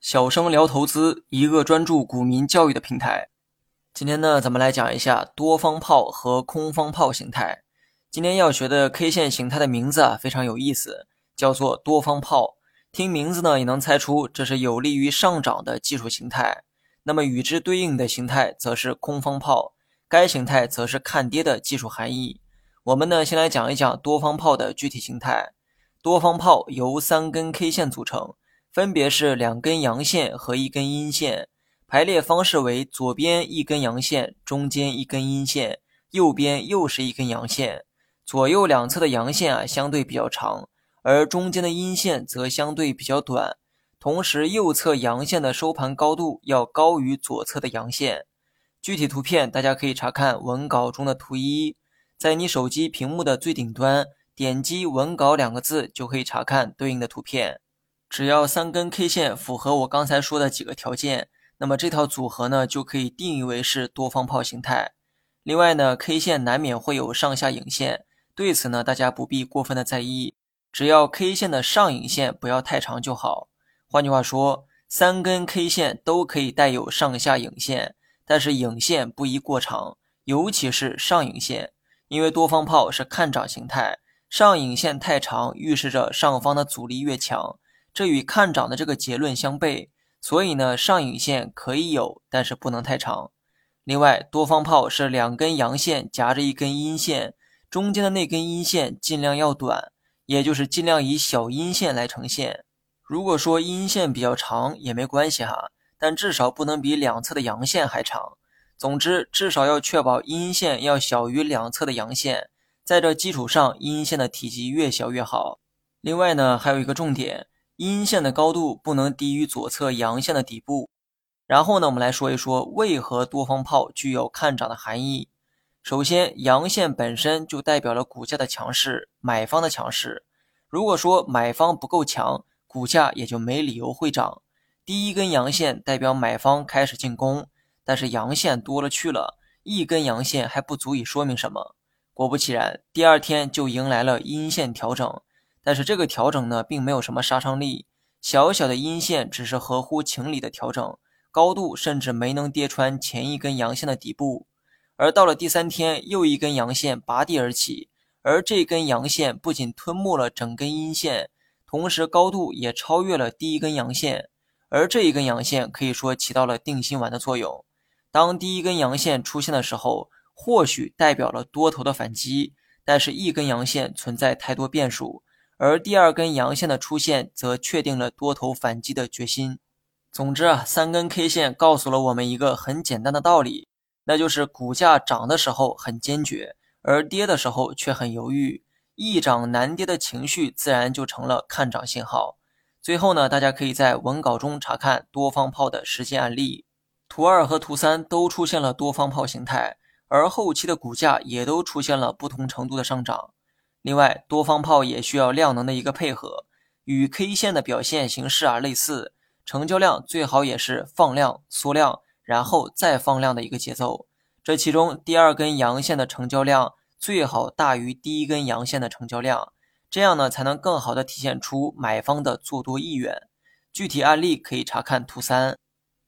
小生聊投资，一个专注股民教育的平台。今天呢，咱们来讲一下多方炮和空方炮形态。今天要学的 K 线形态的名字啊，非常有意思，叫做多方炮。听名字呢，也能猜出这是有利于上涨的技术形态。那么与之对应的形态则是空方炮，该形态则是看跌的技术含义。我们呢，先来讲一讲多方炮的具体形态。多方炮由三根 K 线组成，分别是两根阳线和一根阴线。排列方式为：左边一根阳线，中间一根阴线，右边又是一根阳线。左右两侧的阳线啊相对比较长，而中间的阴线则相对比较短。同时，右侧阳线的收盘高度要高于左侧的阳线。具体图片大家可以查看文稿中的图一，在你手机屏幕的最顶端点击“文稿”两个字，就可以查看对应的图片。只要三根 K 线符合我刚才说的几个条件。那么这套组合呢，就可以定义为是多方炮形态。另外呢，K 线难免会有上下影线，对此呢，大家不必过分的在意，只要 K 线的上影线不要太长就好。换句话说，三根 K 线都可以带有上下影线，但是影线不宜过长，尤其是上影线，因为多方炮是看涨形态，上影线太长预示着上方的阻力越强，这与看涨的这个结论相悖。所以呢，上影线可以有，但是不能太长。另外，多方炮是两根阳线夹着一根阴线，中间的那根阴线尽量要短，也就是尽量以小阴线来呈现。如果说阴线比较长也没关系哈，但至少不能比两侧的阳线还长。总之，至少要确保阴线要小于两侧的阳线，在这基础上，阴线的体积越小越好。另外呢，还有一个重点。阴线的高度不能低于左侧阳线的底部。然后呢，我们来说一说为何多方炮具有看涨的含义。首先，阳线本身就代表了股价的强势，买方的强势。如果说买方不够强，股价也就没理由会涨。第一根阳线代表买方开始进攻，但是阳线多了去了，一根阳线还不足以说明什么。果不其然，第二天就迎来了阴线调整。但是这个调整呢，并没有什么杀伤力，小小的阴线只是合乎情理的调整，高度甚至没能跌穿前一根阳线的底部。而到了第三天，又一根阳线拔地而起，而这根阳线不仅吞没了整根阴线，同时高度也超越了第一根阳线。而这一根阳线可以说起到了定心丸的作用。当第一根阳线出现的时候，或许代表了多头的反击，但是一根阳线存在太多变数。而第二根阳线的出现，则确定了多头反击的决心。总之啊，三根 K 线告诉了我们一个很简单的道理，那就是股价涨的时候很坚决，而跌的时候却很犹豫。易涨难跌的情绪，自然就成了看涨信号。最后呢，大家可以在文稿中查看多方炮的实际案例，图二和图三都出现了多方炮形态，而后期的股价也都出现了不同程度的上涨。另外，多方炮也需要量能的一个配合，与 K 线的表现形式啊类似，成交量最好也是放量、缩量，然后再放量的一个节奏。这其中，第二根阳线的成交量最好大于第一根阳线的成交量，这样呢才能更好的体现出买方的做多意愿。具体案例可以查看图三。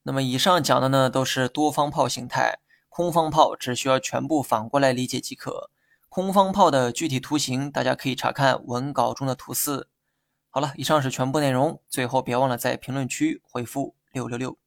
那么以上讲的呢都是多方炮形态，空方炮只需要全部反过来理解即可。空方炮的具体图形，大家可以查看文稿中的图四。好了，以上是全部内容。最后别忘了在评论区回复六六六。